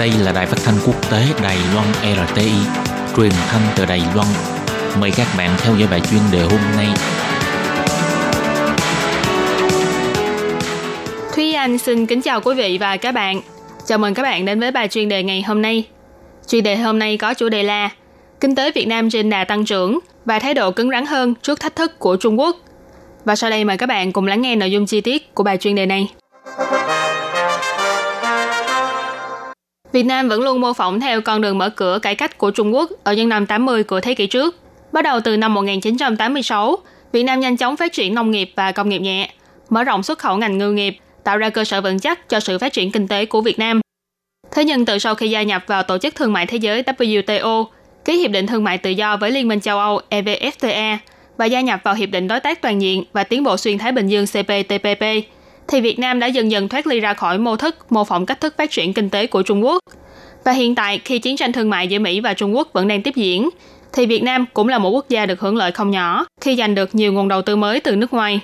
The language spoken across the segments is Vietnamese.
Đây là đài phát thanh quốc tế Đài Loan RTI, truyền thanh từ Đài Loan. Mời các bạn theo dõi bài chuyên đề hôm nay. Thúy Anh xin kính chào quý vị và các bạn. Chào mừng các bạn đến với bài chuyên đề ngày hôm nay. Chuyên đề hôm nay có chủ đề là Kinh tế Việt Nam trên đà tăng trưởng và thái độ cứng rắn hơn trước thách thức của Trung Quốc. Và sau đây mời các bạn cùng lắng nghe nội dung chi tiết của bài chuyên đề này. Việt Nam vẫn luôn mô phỏng theo con đường mở cửa cải cách của Trung Quốc ở những năm 80 của thế kỷ trước. Bắt đầu từ năm 1986, Việt Nam nhanh chóng phát triển nông nghiệp và công nghiệp nhẹ, mở rộng xuất khẩu ngành ngư nghiệp, tạo ra cơ sở vững chắc cho sự phát triển kinh tế của Việt Nam. Thế nhưng từ sau khi gia nhập vào Tổ chức Thương mại Thế giới WTO, ký Hiệp định Thương mại Tự do với Liên minh châu Âu EVFTA và gia nhập vào Hiệp định Đối tác Toàn diện và Tiến bộ Xuyên Thái Bình Dương CPTPP, thì Việt Nam đã dần dần thoát ly ra khỏi mô thức, mô phỏng cách thức phát triển kinh tế của Trung Quốc. Và hiện tại, khi chiến tranh thương mại giữa Mỹ và Trung Quốc vẫn đang tiếp diễn, thì Việt Nam cũng là một quốc gia được hưởng lợi không nhỏ khi giành được nhiều nguồn đầu tư mới từ nước ngoài.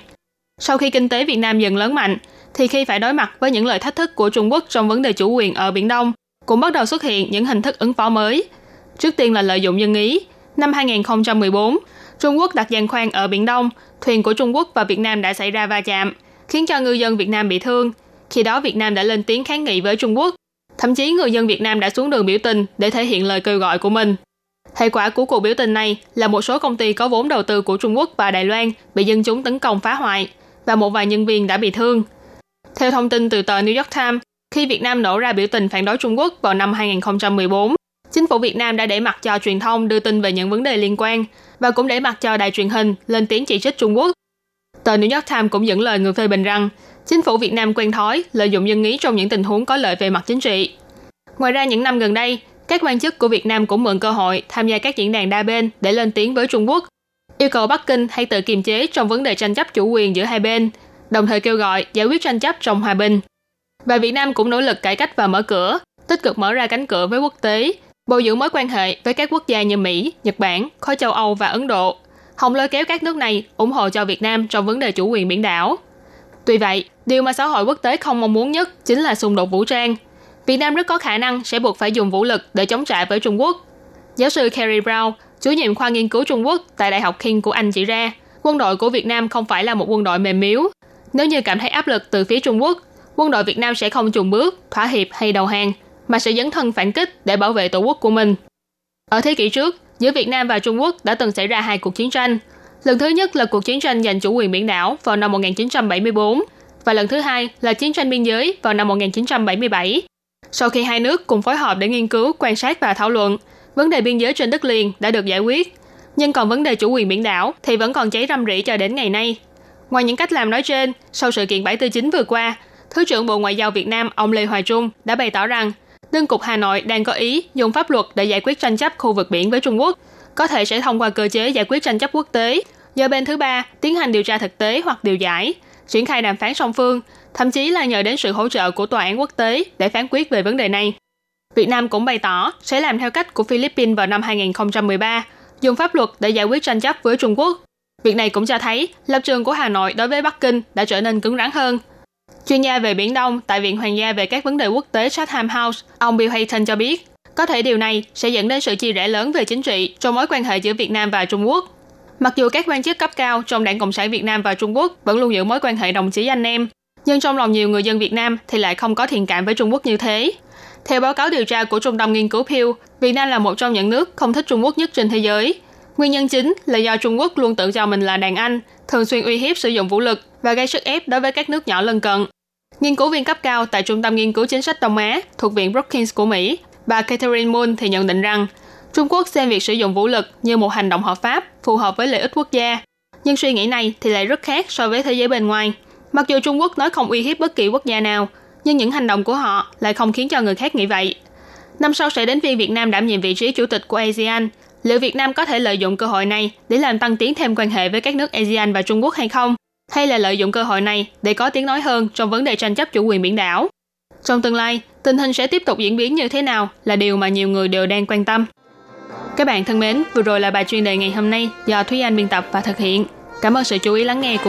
Sau khi kinh tế Việt Nam dần lớn mạnh, thì khi phải đối mặt với những lời thách thức của Trung Quốc trong vấn đề chủ quyền ở Biển Đông, cũng bắt đầu xuất hiện những hình thức ứng phó mới. Trước tiên là lợi dụng dân ý. Năm 2014, Trung Quốc đặt giàn khoan ở Biển Đông, thuyền của Trung Quốc và Việt Nam đã xảy ra va chạm, khiến cho ngư dân Việt Nam bị thương. Khi đó Việt Nam đã lên tiếng kháng nghị với Trung Quốc. Thậm chí người dân Việt Nam đã xuống đường biểu tình để thể hiện lời kêu gọi của mình. Hệ quả của cuộc biểu tình này là một số công ty có vốn đầu tư của Trung Quốc và Đài Loan bị dân chúng tấn công phá hoại và một vài nhân viên đã bị thương. Theo thông tin từ tờ New York Times, khi Việt Nam nổ ra biểu tình phản đối Trung Quốc vào năm 2014, chính phủ Việt Nam đã để mặt cho truyền thông đưa tin về những vấn đề liên quan và cũng để mặt cho đài truyền hình lên tiếng chỉ trích Trung Quốc. Tờ New York Times cũng dẫn lời người phê bình rằng chính phủ Việt Nam quen thói lợi dụng dân ý trong những tình huống có lợi về mặt chính trị. Ngoài ra những năm gần đây, các quan chức của Việt Nam cũng mượn cơ hội tham gia các diễn đàn đa bên để lên tiếng với Trung Quốc, yêu cầu Bắc Kinh hãy tự kiềm chế trong vấn đề tranh chấp chủ quyền giữa hai bên, đồng thời kêu gọi giải quyết tranh chấp trong hòa bình. Và Việt Nam cũng nỗ lực cải cách và mở cửa, tích cực mở ra cánh cửa với quốc tế, bồi dưỡng mối quan hệ với các quốc gia như Mỹ, Nhật Bản, khối châu Âu và Ấn Độ, hòng lôi kéo các nước này ủng hộ cho Việt Nam trong vấn đề chủ quyền biển đảo. Tuy vậy, điều mà xã hội quốc tế không mong muốn nhất chính là xung đột vũ trang. Việt Nam rất có khả năng sẽ buộc phải dùng vũ lực để chống trả với Trung Quốc. Giáo sư Kerry Brown, chủ nhiệm khoa nghiên cứu Trung Quốc tại Đại học King của Anh chỉ ra, quân đội của Việt Nam không phải là một quân đội mềm miếu. Nếu như cảm thấy áp lực từ phía Trung Quốc, quân đội Việt Nam sẽ không chùn bước, thỏa hiệp hay đầu hàng, mà sẽ dấn thân phản kích để bảo vệ tổ quốc của mình. Ở thế kỷ trước, giữa Việt Nam và Trung Quốc đã từng xảy ra hai cuộc chiến tranh. Lần thứ nhất là cuộc chiến tranh giành chủ quyền biển đảo vào năm 1974 và lần thứ hai là chiến tranh biên giới vào năm 1977. Sau khi hai nước cùng phối hợp để nghiên cứu, quan sát và thảo luận, vấn đề biên giới trên đất liền đã được giải quyết. Nhưng còn vấn đề chủ quyền biển đảo thì vẫn còn cháy râm rỉ cho đến ngày nay. Ngoài những cách làm nói trên, sau sự kiện 749 vừa qua, Thứ trưởng Bộ Ngoại giao Việt Nam ông Lê Hoài Trung đã bày tỏ rằng Đương cục Hà Nội đang có ý dùng pháp luật để giải quyết tranh chấp khu vực biển với Trung Quốc, có thể sẽ thông qua cơ chế giải quyết tranh chấp quốc tế, do bên thứ ba tiến hành điều tra thực tế hoặc điều giải, triển khai đàm phán song phương, thậm chí là nhờ đến sự hỗ trợ của tòa án quốc tế để phán quyết về vấn đề này. Việt Nam cũng bày tỏ sẽ làm theo cách của Philippines vào năm 2013, dùng pháp luật để giải quyết tranh chấp với Trung Quốc. Việc này cũng cho thấy lập trường của Hà Nội đối với Bắc Kinh đã trở nên cứng rắn hơn. Chuyên gia về Biển Đông tại Viện Hoàng gia về các vấn đề quốc tế Chatham House, ông Bill Hayton cho biết, có thể điều này sẽ dẫn đến sự chia rẽ lớn về chính trị trong mối quan hệ giữa Việt Nam và Trung Quốc. Mặc dù các quan chức cấp cao trong Đảng Cộng sản Việt Nam và Trung Quốc vẫn luôn giữ mối quan hệ đồng chí anh em, nhưng trong lòng nhiều người dân Việt Nam thì lại không có thiện cảm với Trung Quốc như thế. Theo báo cáo điều tra của Trung tâm Nghiên cứu Pew, Việt Nam là một trong những nước không thích Trung Quốc nhất trên thế giới. Nguyên nhân chính là do Trung Quốc luôn tự cho mình là đàn anh, thường xuyên uy hiếp sử dụng vũ lực và gây sức ép đối với các nước nhỏ lân cận. Nghiên cứu viên cấp cao tại Trung tâm Nghiên cứu Chính sách Đông Á thuộc Viện Brookings của Mỹ, bà Catherine Moon thì nhận định rằng Trung Quốc xem việc sử dụng vũ lực như một hành động hợp pháp, phù hợp với lợi ích quốc gia. Nhưng suy nghĩ này thì lại rất khác so với thế giới bên ngoài. Mặc dù Trung Quốc nói không uy hiếp bất kỳ quốc gia nào, nhưng những hành động của họ lại không khiến cho người khác nghĩ vậy. Năm sau sẽ đến phiên Việt Nam đảm nhiệm vị trí chủ tịch của ASEAN. Liệu Việt Nam có thể lợi dụng cơ hội này để làm tăng tiến thêm quan hệ với các nước ASEAN và Trung Quốc hay không? Hay là lợi dụng cơ hội này để có tiếng nói hơn trong vấn đề tranh chấp chủ quyền biển đảo. Trong tương lai, tình hình sẽ tiếp tục diễn biến như thế nào là điều mà nhiều người đều đang quan tâm. Các bạn thân mến, vừa rồi là bài chuyên đề ngày hôm nay do Thúy Anh biên tập và thực hiện. Cảm ơn sự chú ý lắng nghe của